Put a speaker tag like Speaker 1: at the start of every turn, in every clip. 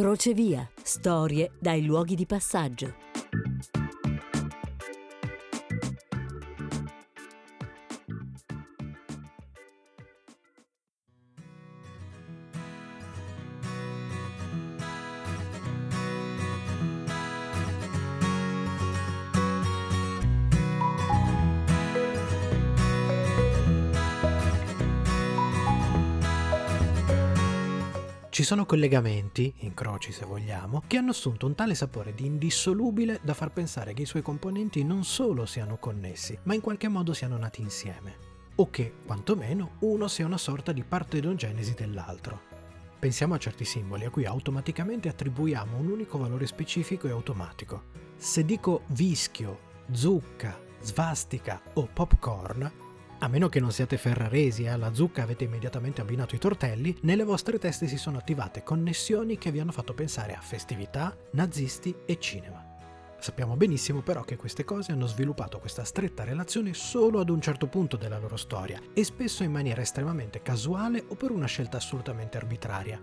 Speaker 1: Crocevia. Storie dai luoghi di passaggio.
Speaker 2: Ci sono collegamenti, incroci se vogliamo, che hanno assunto un tale sapore di indissolubile da far pensare che i suoi componenti non solo siano connessi, ma in qualche modo siano nati insieme. O che, quantomeno, uno sia una sorta di partenogenesi dell'altro. Pensiamo a certi simboli a cui automaticamente attribuiamo un unico valore specifico e automatico. Se dico vischio, zucca, svastica o popcorn, a meno che non siate ferraresi e alla zucca avete immediatamente abbinato i tortelli, nelle vostre teste si sono attivate connessioni che vi hanno fatto pensare a festività, nazisti e cinema. Sappiamo benissimo però che queste cose hanno sviluppato questa stretta relazione solo ad un certo punto della loro storia e spesso in maniera estremamente casuale o per una scelta assolutamente arbitraria.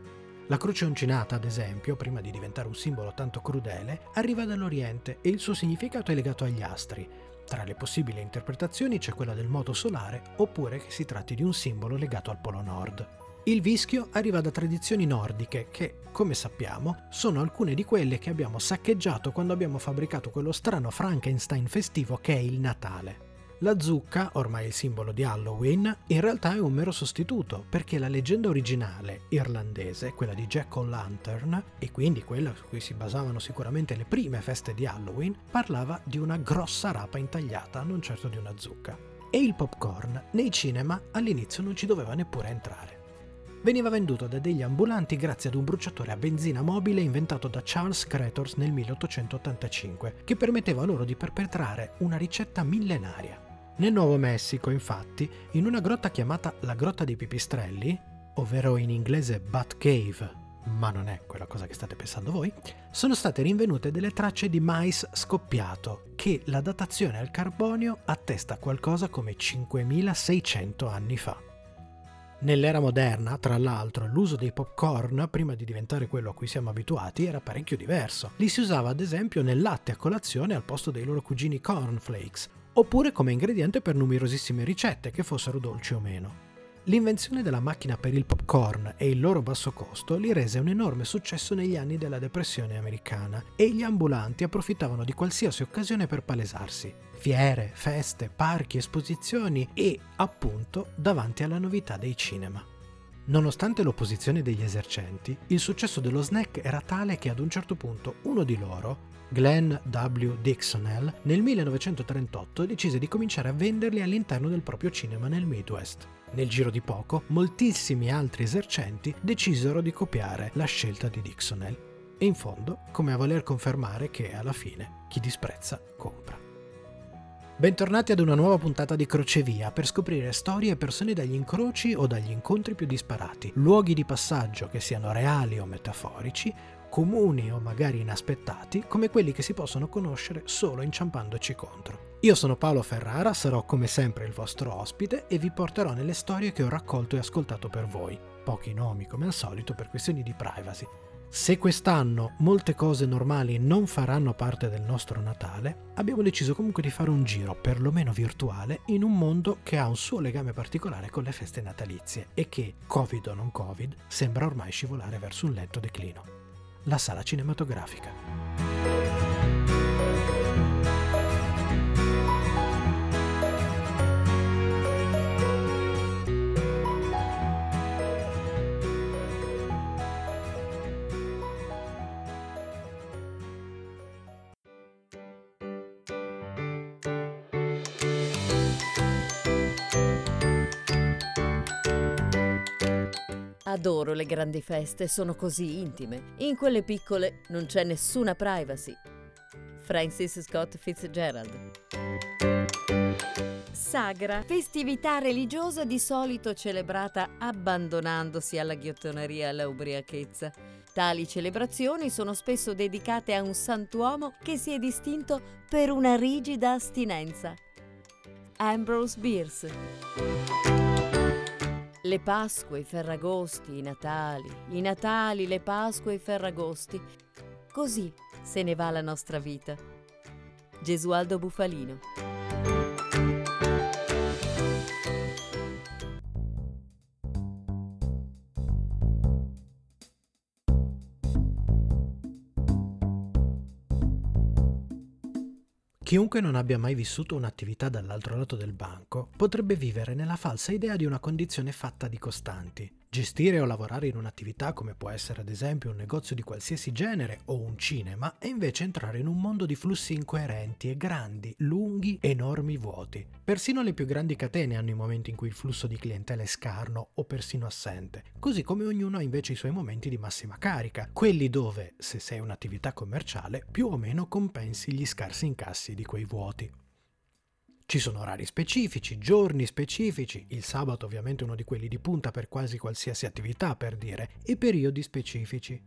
Speaker 2: La croce uncinata, ad esempio, prima di diventare un simbolo tanto crudele, arriva dall'Oriente e il suo significato è legato agli astri, tra le possibili interpretazioni c'è quella del moto solare oppure che si tratti di un simbolo legato al Polo Nord. Il vischio arriva da tradizioni nordiche che, come sappiamo, sono alcune di quelle che abbiamo saccheggiato quando abbiamo fabbricato quello strano Frankenstein festivo che è il Natale. La zucca, ormai il simbolo di Halloween, in realtà è un mero sostituto, perché la leggenda originale irlandese, quella di Jack O'Lantern, e quindi quella su cui si basavano sicuramente le prime feste di Halloween, parlava di una grossa rapa intagliata, non certo di una zucca. E il popcorn nei cinema all'inizio non ci doveva neppure entrare. Veniva venduto da degli ambulanti grazie ad un bruciatore a benzina mobile inventato da Charles Cretors nel 1885, che permetteva loro di perpetrare una ricetta millenaria. Nel Nuovo Messico, infatti, in una grotta chiamata la Grotta dei Pipistrelli, ovvero in inglese Bat Cave, ma non è quella cosa che state pensando voi, sono state rinvenute delle tracce di mais scoppiato che la datazione al carbonio attesta qualcosa come 5600 anni fa. Nell'era moderna, tra l'altro, l'uso dei popcorn, prima di diventare quello a cui siamo abituati, era parecchio diverso. Li si usava ad esempio nel latte a colazione al posto dei loro cugini cornflakes, oppure come ingrediente per numerosissime ricette, che fossero dolci o meno. L'invenzione della macchina per il popcorn e il loro basso costo li rese un enorme successo negli anni della depressione americana e gli ambulanti approfittavano di qualsiasi occasione per palesarsi. Fiere, feste, parchi, esposizioni e, appunto, davanti alla novità dei cinema. Nonostante l'opposizione degli esercenti, il successo dello snack era tale che ad un certo punto uno di loro, Glenn W. Dixonell, nel 1938 decise di cominciare a venderli all'interno del proprio cinema nel Midwest. Nel giro di poco, moltissimi altri esercenti decisero di copiare la scelta di Dixonell. E in fondo, come a voler confermare che alla fine chi disprezza compra. Bentornati ad una nuova puntata di Crocevia per scoprire storie e persone dagli incroci o dagli incontri più disparati, luoghi di passaggio che siano reali o metaforici, comuni o magari inaspettati, come quelli che si possono conoscere solo inciampandoci contro. Io sono Paolo Ferrara, sarò come sempre il vostro ospite e vi porterò nelle storie che ho raccolto e ascoltato per voi. Pochi nomi come al solito per questioni di privacy, se quest'anno molte cose normali non faranno parte del nostro Natale, abbiamo deciso comunque di fare un giro, perlomeno virtuale, in un mondo che ha un suo legame particolare con le feste natalizie e che, Covid o non Covid, sembra ormai scivolare verso un lento declino. La sala cinematografica.
Speaker 1: Adoro le grandi feste, sono così intime. In quelle piccole non c'è nessuna privacy. Francis Scott Fitzgerald. Sagra, festività religiosa di solito celebrata abbandonandosi alla ghiottoneria e alla ubriachezza. Tali celebrazioni sono spesso dedicate a un santuomo che si è distinto per una rigida astinenza. Ambrose Bierce. Le Pasque, i Ferragosti, i Natali, i Natali, le Pasque, i Ferragosti. Così se ne va la nostra vita. Gesualdo Bufalino.
Speaker 2: Chiunque non abbia mai vissuto un'attività dall'altro lato del banco potrebbe vivere nella falsa idea di una condizione fatta di costanti. Gestire o lavorare in un'attività come può essere ad esempio un negozio di qualsiasi genere o un cinema è invece entrare in un mondo di flussi incoerenti e grandi, lunghi, enormi vuoti. Persino le più grandi catene hanno i momenti in cui il flusso di clientela è scarno o persino assente, così come ognuno ha invece i suoi momenti di massima carica, quelli dove, se sei un'attività commerciale, più o meno compensi gli scarsi incassi di quei vuoti. Ci sono orari specifici, giorni specifici, il sabato ovviamente uno di quelli di punta per quasi qualsiasi attività per dire, e periodi specifici.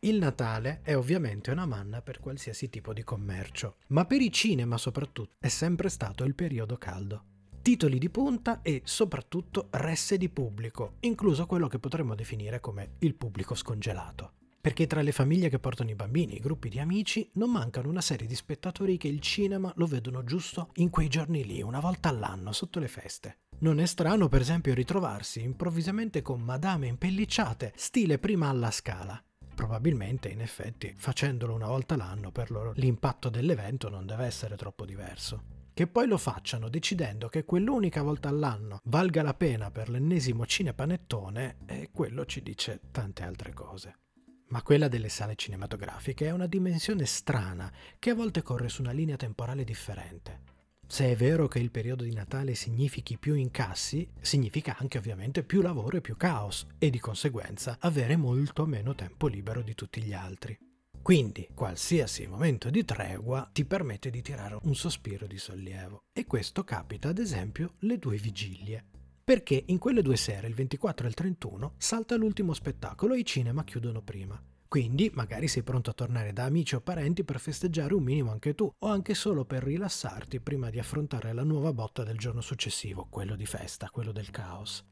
Speaker 2: Il Natale è ovviamente una manna per qualsiasi tipo di commercio, ma per i cinema soprattutto è sempre stato il periodo caldo. Titoli di punta e soprattutto resse di pubblico, incluso quello che potremmo definire come il pubblico scongelato perché tra le famiglie che portano i bambini e i gruppi di amici non mancano una serie di spettatori che il cinema lo vedono giusto in quei giorni lì, una volta all'anno, sotto le feste. Non è strano, per esempio, ritrovarsi improvvisamente con madame impellicciate, stile prima alla scala. Probabilmente, in effetti, facendolo una volta l'anno, per loro l'impatto dell'evento non deve essere troppo diverso. Che poi lo facciano decidendo che quell'unica volta all'anno valga la pena per l'ennesimo cinepanettone, e quello ci dice tante altre cose. Ma quella delle sale cinematografiche è una dimensione strana che a volte corre su una linea temporale differente. Se è vero che il periodo di Natale significhi più incassi, significa anche ovviamente più lavoro e più caos e di conseguenza avere molto meno tempo libero di tutti gli altri. Quindi qualsiasi momento di tregua ti permette di tirare un sospiro di sollievo e questo capita ad esempio le due vigilie perché in quelle due sere, il 24 e il 31, salta l'ultimo spettacolo e i cinema chiudono prima. Quindi magari sei pronto a tornare da amici o parenti per festeggiare un minimo anche tu, o anche solo per rilassarti prima di affrontare la nuova botta del giorno successivo, quello di festa, quello del caos.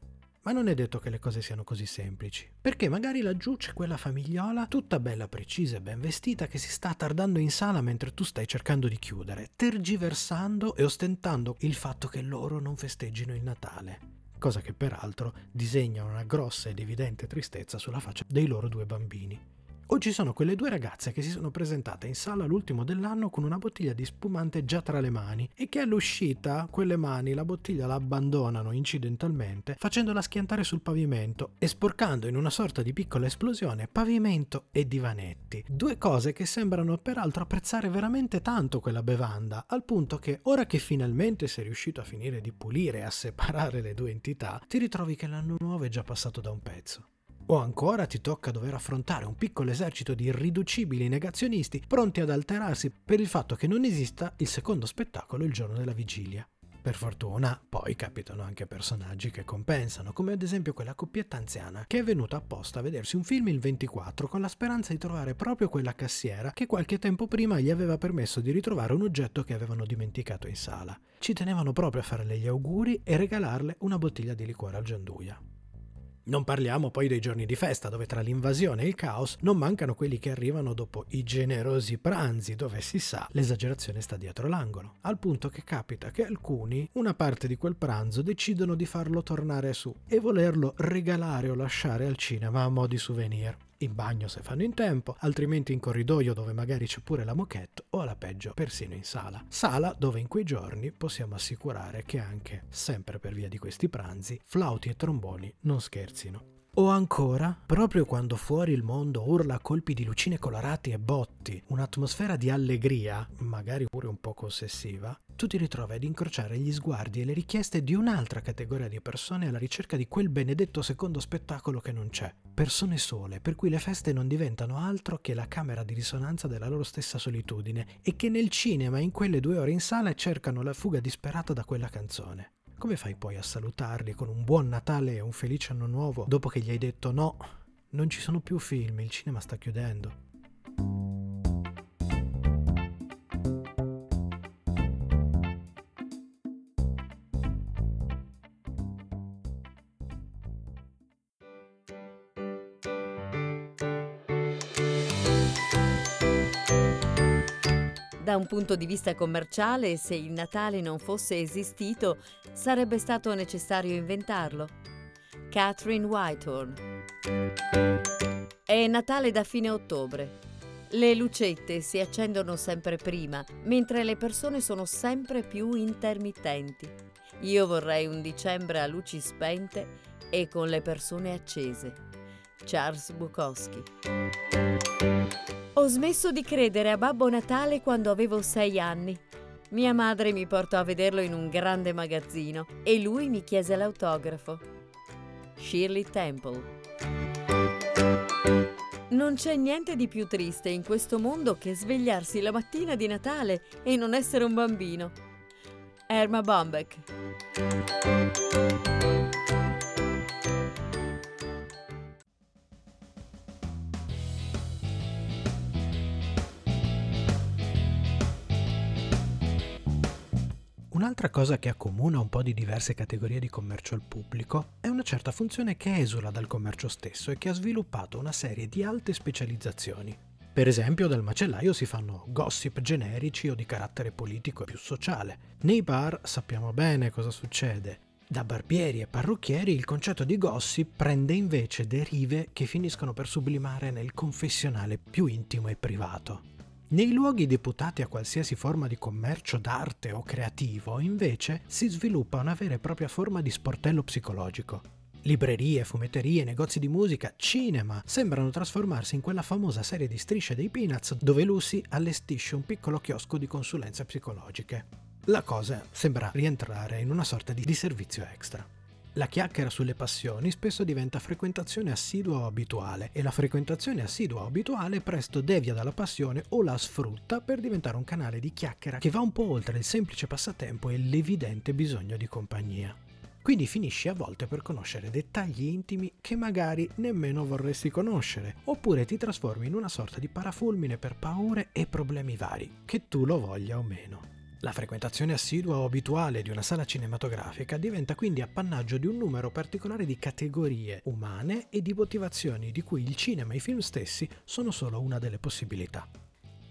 Speaker 2: Ma non è detto che le cose siano così semplici, perché magari laggiù c'è quella famigliola tutta bella precisa e ben vestita che si sta tardando in sala mentre tu stai cercando di chiudere, tergiversando e ostentando il fatto che loro non festeggino il Natale cosa che peraltro disegna una grossa ed evidente tristezza sulla faccia dei loro due bambini. O ci sono quelle due ragazze che si sono presentate in sala l'ultimo dell'anno con una bottiglia di spumante già tra le mani e che all'uscita quelle mani la bottiglia la abbandonano incidentalmente facendola schiantare sul pavimento e sporcando in una sorta di piccola esplosione pavimento e divanetti. Due cose che sembrano peraltro apprezzare veramente tanto quella bevanda, al punto che ora che finalmente sei riuscito a finire di pulire e a separare le due entità, ti ritrovi che l'anno nuovo è già passato da un pezzo. O ancora ti tocca dover affrontare un piccolo esercito di irriducibili negazionisti pronti ad alterarsi per il fatto che non esista il secondo spettacolo il giorno della vigilia. Per fortuna, poi capitano anche personaggi che compensano, come ad esempio quella coppietta anziana che è venuta apposta a vedersi un film il 24 con la speranza di trovare proprio quella cassiera che qualche tempo prima gli aveva permesso di ritrovare un oggetto che avevano dimenticato in sala. Ci tenevano proprio a farle gli auguri e regalarle una bottiglia di liquore al gianduia. Non parliamo poi dei giorni di festa, dove tra l'invasione e il caos non mancano quelli che arrivano dopo i generosi pranzi, dove si sa l'esagerazione sta dietro l'angolo, al punto che capita che alcuni, una parte di quel pranzo, decidono di farlo tornare su e volerlo regalare o lasciare al cinema a mo' di souvenir in bagno se fanno in tempo, altrimenti in corridoio dove magari c'è pure la moquette o alla peggio persino in sala. Sala dove in quei giorni possiamo assicurare che anche, sempre per via di questi pranzi, flauti e tromboni non scherzino. O ancora, proprio quando fuori il mondo urla a colpi di lucine colorati e botti, un'atmosfera di allegria, magari pure un poco ossessiva, tu ti ritrovi ad incrociare gli sguardi e le richieste di un'altra categoria di persone alla ricerca di quel benedetto secondo spettacolo che non c'è. Persone sole, per cui le feste non diventano altro che la camera di risonanza della loro stessa solitudine e che nel cinema in quelle due ore in sala cercano la fuga disperata da quella canzone. Come fai poi a salutarli con un buon Natale e un felice anno nuovo dopo che gli hai detto no, non ci sono più film, il cinema sta chiudendo?
Speaker 1: Da un punto di vista commerciale, se il Natale non fosse esistito, sarebbe stato necessario inventarlo. Catherine Whitehorn. È Natale da fine ottobre. Le lucette si accendono sempre prima, mentre le persone sono sempre più intermittenti. Io vorrei un dicembre a luci spente e con le persone accese. Charles Bukowski. Ho smesso di credere a Babbo Natale quando avevo sei anni. Mia madre mi portò a vederlo in un grande magazzino e lui mi chiese l'autografo. Shirley Temple. Non c'è niente di più triste in questo mondo che svegliarsi la mattina di Natale e non essere un bambino. Erma Bombeck.
Speaker 2: Un'altra cosa che accomuna un po' di diverse categorie di commercio al pubblico è una certa funzione che esula dal commercio stesso e che ha sviluppato una serie di alte specializzazioni. Per esempio dal macellaio si fanno gossip generici o di carattere politico e più sociale. Nei bar sappiamo bene cosa succede. Da barbieri e parrucchieri il concetto di gossip prende invece derive che finiscono per sublimare nel confessionale più intimo e privato. Nei luoghi deputati a qualsiasi forma di commercio d'arte o creativo, invece, si sviluppa una vera e propria forma di sportello psicologico. Librerie, fumetterie, negozi di musica, cinema sembrano trasformarsi in quella famosa serie di strisce dei Peanuts dove Lucy allestisce un piccolo chiosco di consulenze psicologiche. La cosa sembra rientrare in una sorta di, servizio extra. La chiacchiera sulle passioni spesso diventa frequentazione assidua o abituale e la frequentazione assidua o abituale presto devia dalla passione o la sfrutta per diventare un canale di chiacchiera che va un po' oltre il semplice passatempo e l'evidente bisogno di compagnia. Quindi finisci a volte per conoscere dettagli intimi che magari nemmeno vorresti conoscere, oppure ti trasformi in una sorta di parafulmine per paure e problemi vari, che tu lo voglia o meno. La frequentazione assidua o abituale di una sala cinematografica diventa quindi appannaggio di un numero particolare di categorie umane e di motivazioni di cui il cinema e i film stessi sono solo una delle possibilità.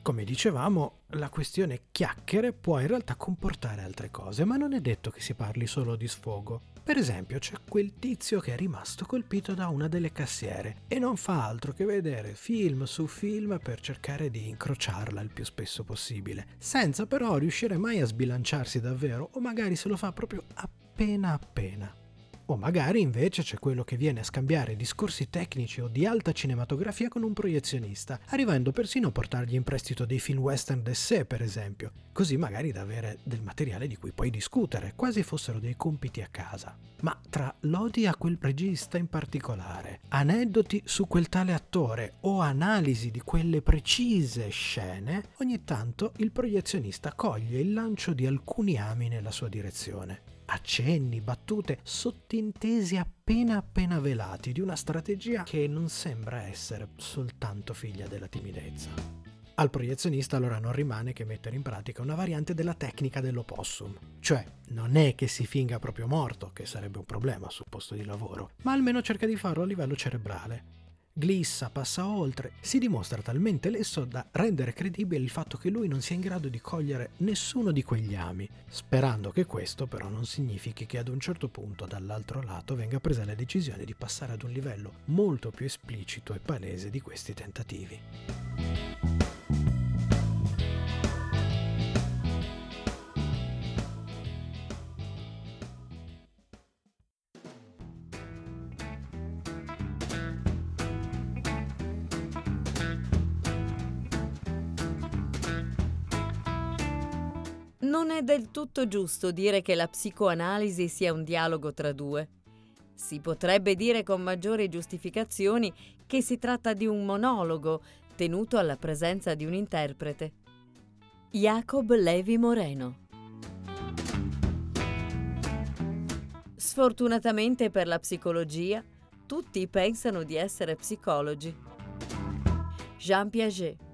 Speaker 2: Come dicevamo, la questione chiacchiere può in realtà comportare altre cose, ma non è detto che si parli solo di sfogo. Per esempio, c'è quel tizio che è rimasto colpito da una delle cassiere e non fa altro che vedere film su film per cercare di incrociarla il più spesso possibile, senza però riuscire mai a sbilanciarsi davvero o magari se lo fa proprio appena appena. O magari invece c'è quello che viene a scambiare discorsi tecnici o di alta cinematografia con un proiezionista, arrivando persino a portargli in prestito dei film western d'essè, per esempio, così magari da avere del materiale di cui poi discutere, quasi fossero dei compiti a casa. Ma tra lodi a quel regista in particolare, aneddoti su quel tale attore o analisi di quelle precise scene, ogni tanto il proiezionista coglie il lancio di alcuni ami nella sua direzione accenni, battute, sottintesi appena appena velati di una strategia che non sembra essere soltanto figlia della timidezza. Al proiezionista allora non rimane che mettere in pratica una variante della tecnica dell'opossum, cioè non è che si finga proprio morto, che sarebbe un problema sul posto di lavoro, ma almeno cerca di farlo a livello cerebrale, glissa, passa oltre, si dimostra talmente lesso da rendere credibile il fatto che lui non sia in grado di cogliere nessuno di quegli ami, sperando che questo però non significhi che ad un certo punto dall'altro lato venga presa la decisione di passare ad un livello molto più esplicito e palese di questi tentativi.
Speaker 1: Del tutto giusto dire che la psicoanalisi sia un dialogo tra due. Si potrebbe dire con maggiori giustificazioni che si tratta di un monologo tenuto alla presenza di un interprete. Jacob Levi Moreno Sfortunatamente per la psicologia, tutti pensano di essere psicologi. Jean Piaget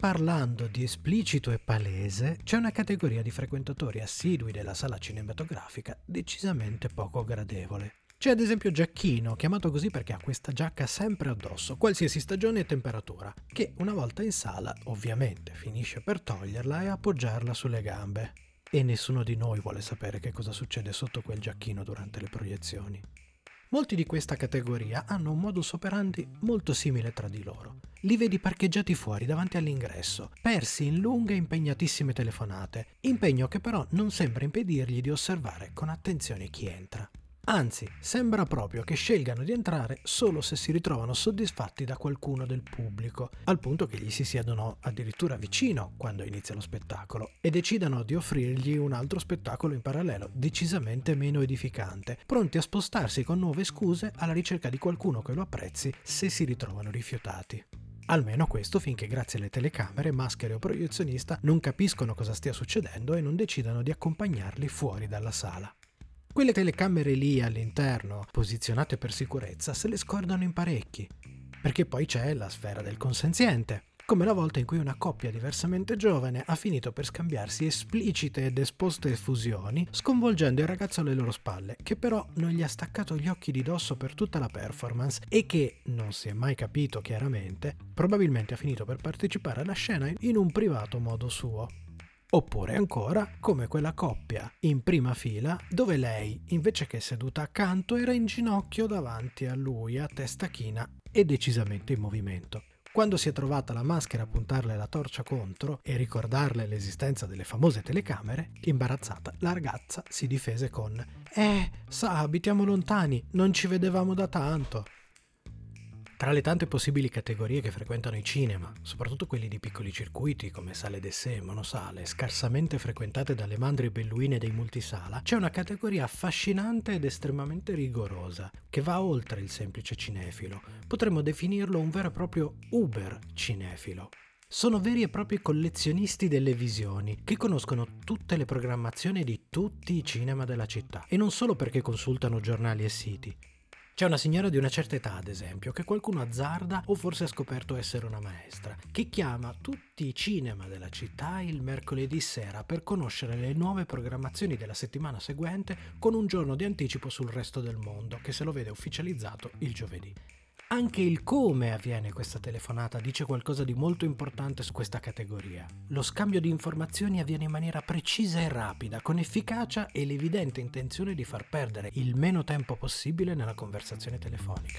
Speaker 2: parlando di esplicito e palese, c'è una categoria di frequentatori assidui della sala cinematografica decisamente poco gradevole. C'è ad esempio Giacchino, chiamato così perché ha questa giacca sempre addosso, qualsiasi stagione e temperatura, che una volta in sala, ovviamente, finisce per toglierla e appoggiarla sulle gambe. E nessuno di noi vuole sapere che cosa succede sotto quel giacchino durante le proiezioni. Molti di questa categoria hanno un modus operandi molto simile tra di loro. Li vedi parcheggiati fuori davanti all'ingresso, persi in lunghe e impegnatissime telefonate, impegno che però non sembra impedirgli di osservare con attenzione chi entra. Anzi, sembra proprio che scelgano di entrare solo se si ritrovano soddisfatti da qualcuno del pubblico, al punto che gli si siedono addirittura vicino quando inizia lo spettacolo e decidano di offrirgli un altro spettacolo in parallelo, decisamente meno edificante, pronti a spostarsi con nuove scuse alla ricerca di qualcuno che lo apprezzi se si ritrovano rifiutati. Almeno questo finché grazie alle telecamere, maschere o proiezionista non capiscono cosa stia succedendo e non decidano di accompagnarli fuori dalla sala. Quelle telecamere lì all'interno, posizionate per sicurezza, se le scordano in parecchi. Perché poi c'è la sfera del consenziente, come la volta in cui una coppia diversamente giovane ha finito per scambiarsi esplicite ed esposte effusioni, sconvolgendo il ragazzo alle loro spalle, che però non gli ha staccato gli occhi di dosso per tutta la performance e che, non si è mai capito chiaramente, probabilmente ha finito per partecipare alla scena in un privato modo suo. Oppure ancora come quella coppia in prima fila dove lei, invece che seduta accanto, era in ginocchio davanti a lui a testa china e decisamente in movimento. Quando si è trovata la maschera a puntarle la torcia contro e ricordarle l'esistenza delle famose telecamere, imbarazzata, la ragazza si difese con Eh, sa, abitiamo lontani, non ci vedevamo da tanto. Tra le tante possibili categorie che frequentano i cinema, soprattutto quelli di piccoli circuiti come sale d'essè e monosale, scarsamente frequentate dalle mandrie belluine dei multisala, c'è una categoria affascinante ed estremamente rigorosa, che va oltre il semplice cinefilo. Potremmo definirlo un vero e proprio Uber cinefilo. Sono veri e propri collezionisti delle visioni, che conoscono tutte le programmazioni di tutti i cinema della città, e non solo perché consultano giornali e siti, c'è una signora di una certa età, ad esempio, che qualcuno azzarda o forse ha scoperto essere una maestra, che chiama tutti i cinema della città il mercoledì sera per conoscere le nuove programmazioni della settimana seguente con un giorno di anticipo sul resto del mondo, che se lo vede ufficializzato il giovedì. Anche il come avviene questa telefonata dice qualcosa di molto importante su questa categoria. Lo scambio di informazioni avviene in maniera precisa e rapida, con efficacia e l'evidente intenzione di far perdere il meno tempo possibile nella conversazione telefonica.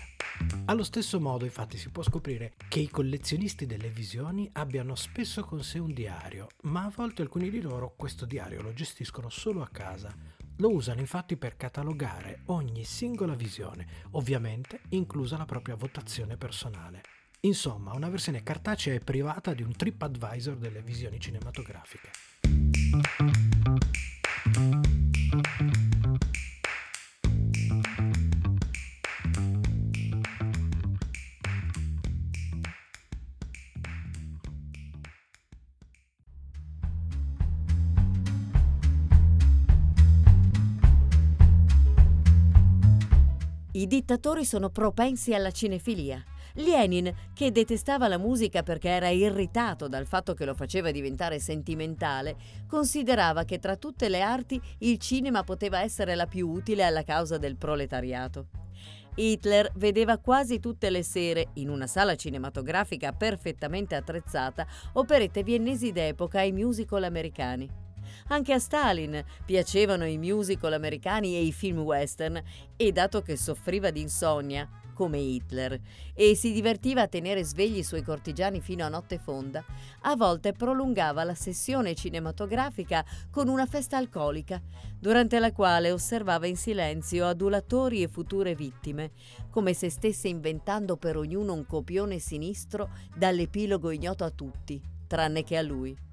Speaker 2: Allo stesso modo, infatti, si può scoprire che i collezionisti delle visioni abbiano spesso con sé un diario, ma a volte alcuni di loro questo diario lo gestiscono solo a casa, lo usano infatti per catalogare ogni singola visione, ovviamente inclusa la propria votazione personale. Insomma, una versione cartacea e privata di un TripAdvisor delle visioni cinematografiche.
Speaker 1: I dittatori sono propensi alla cinefilia. Lenin, che detestava la musica perché era irritato dal fatto che lo faceva diventare sentimentale, considerava che tra tutte le arti il cinema poteva essere la più utile alla causa del proletariato. Hitler vedeva quasi tutte le sere, in una sala cinematografica perfettamente attrezzata, operette viennesi d'epoca e musical americani. Anche a Stalin piacevano i musical americani e i film western e dato che soffriva di insonnia, come Hitler e si divertiva a tenere svegli i suoi cortigiani fino a notte fonda, a volte prolungava la sessione cinematografica con una festa alcolica, durante la quale osservava in silenzio adulatori e future vittime, come se stesse inventando per ognuno un copione sinistro dall'epilogo ignoto a tutti, tranne che a lui.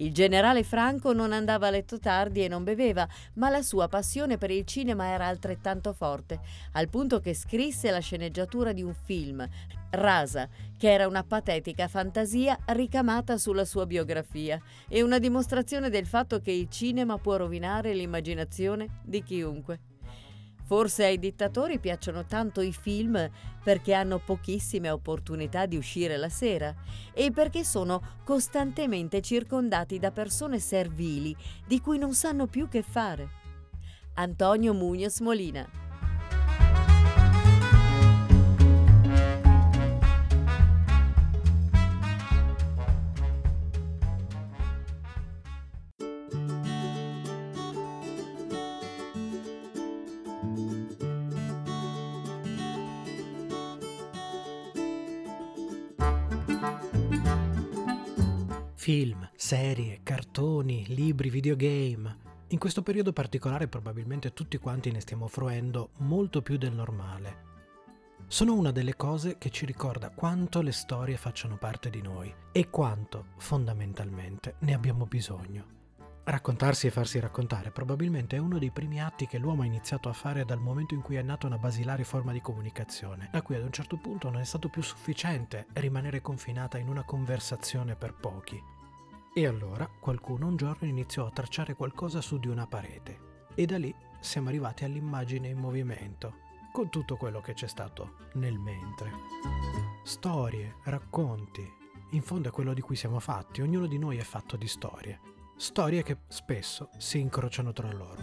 Speaker 1: Il generale Franco non andava a letto tardi e non beveva, ma la sua passione per il cinema era altrettanto forte, al punto che scrisse la sceneggiatura di un film, Rasa, che era una patetica fantasia ricamata sulla sua biografia e una dimostrazione del fatto che il cinema può rovinare l'immaginazione di chiunque. Forse ai dittatori piacciono tanto i film perché hanno pochissime opportunità di uscire la sera e perché sono costantemente circondati da persone servili di cui non sanno più che fare. Antonio Muñoz Molina
Speaker 2: Film, serie, cartoni, libri, videogame. In questo periodo particolare probabilmente tutti quanti ne stiamo fruendo molto più del normale. Sono una delle cose che ci ricorda quanto le storie facciano parte di noi e quanto, fondamentalmente, ne abbiamo bisogno. Raccontarsi e farsi raccontare probabilmente è uno dei primi atti che l'uomo ha iniziato a fare dal momento in cui è nata una basilare forma di comunicazione, a cui ad un certo punto non è stato più sufficiente rimanere confinata in una conversazione per pochi. E allora qualcuno un giorno iniziò a tracciare qualcosa su di una parete e da lì siamo arrivati all'immagine in movimento, con tutto quello che c'è stato nel mentre. Storie, racconti, in fondo è quello di cui siamo fatti, ognuno di noi è fatto di storie storie che spesso si incrociano tra loro.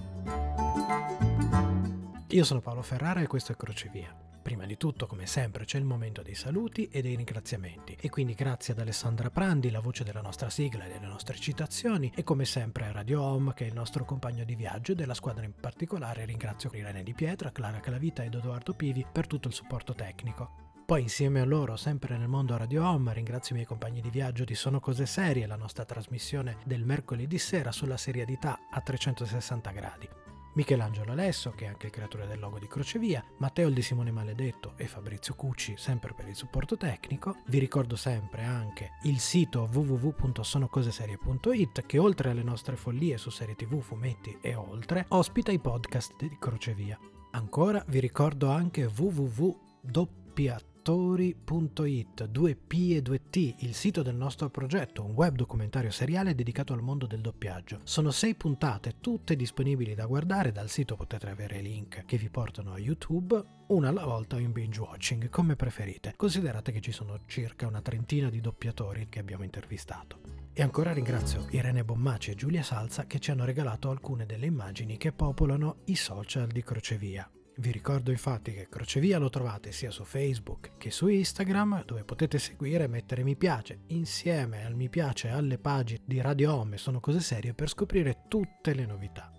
Speaker 2: Io sono Paolo Ferrara e questo è Crocevia. Prima di tutto, come sempre, c'è il momento dei saluti e dei ringraziamenti. E quindi grazie ad Alessandra Prandi, la voce della nostra sigla e delle nostre citazioni, e come sempre a Radio Home, che è il nostro compagno di viaggio, e della squadra in particolare ringrazio Irene Di Pietra, Clara Calavita ed Edoardo Pivi per tutto il supporto tecnico. Poi insieme a loro, sempre nel mondo Radio Home, ringrazio i miei compagni di viaggio di Sono Cose Serie, la nostra trasmissione del mercoledì sera sulla serialità a 360 gradi. Michelangelo Alesso, che è anche il creatore del logo di Crocevia, Matteo di Simone Maledetto e Fabrizio Cucci, sempre per il supporto tecnico. Vi ricordo sempre anche il sito www.sonocoseserie.it che oltre alle nostre follie su serie tv, fumetti e oltre, ospita i podcast di Crocevia. Ancora vi ricordo anche www.doppiat Attori.it, 2P e 2T, il sito del nostro progetto, un web documentario seriale dedicato al mondo del doppiaggio. Sono sei puntate, tutte disponibili da guardare, dal sito potete avere link che vi portano a YouTube, una alla volta o in binge watching, come preferite. Considerate che ci sono circa una trentina di doppiatori che abbiamo intervistato. E ancora ringrazio Irene Bommaci e Giulia Salza che ci hanno regalato alcune delle immagini che popolano i social di Crocevia. Vi ricordo infatti che Crocevia lo trovate sia su Facebook che su Instagram, dove potete seguire e mettere mi piace insieme al mi piace alle pagine di Radio Home Sono Cose Serie per scoprire tutte le novità.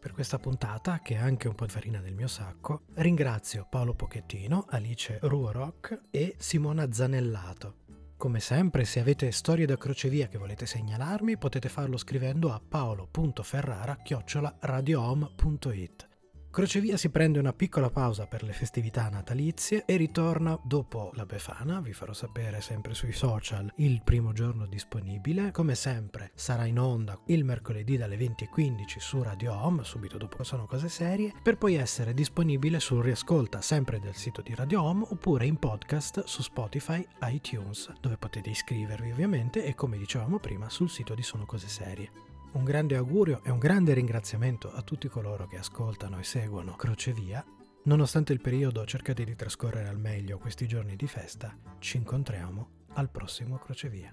Speaker 2: Per questa puntata, che è anche un po' di farina del mio sacco, ringrazio Paolo Pochettino, Alice Ruorock e Simona Zanellato. Come sempre, se avete storie da crocevia che volete segnalarmi, potete farlo scrivendo a paolo.ferrara-radiohome.it. Crocevia si prende una piccola pausa per le festività natalizie e ritorna dopo la Befana, vi farò sapere sempre sui social il primo giorno disponibile. Come sempre sarà in onda il mercoledì dalle 20.15 su Radio Home, subito dopo sono cose serie, per poi essere disponibile sul riascolta sempre del sito di Radio Home oppure in podcast su Spotify, iTunes, dove potete iscrivervi ovviamente e come dicevamo prima sul sito di Sono Cose Serie. Un grande augurio e un grande ringraziamento a tutti coloro che ascoltano e seguono Crocevia. Nonostante il periodo cercate di trascorrere al meglio questi giorni di festa, ci incontriamo al prossimo Crocevia.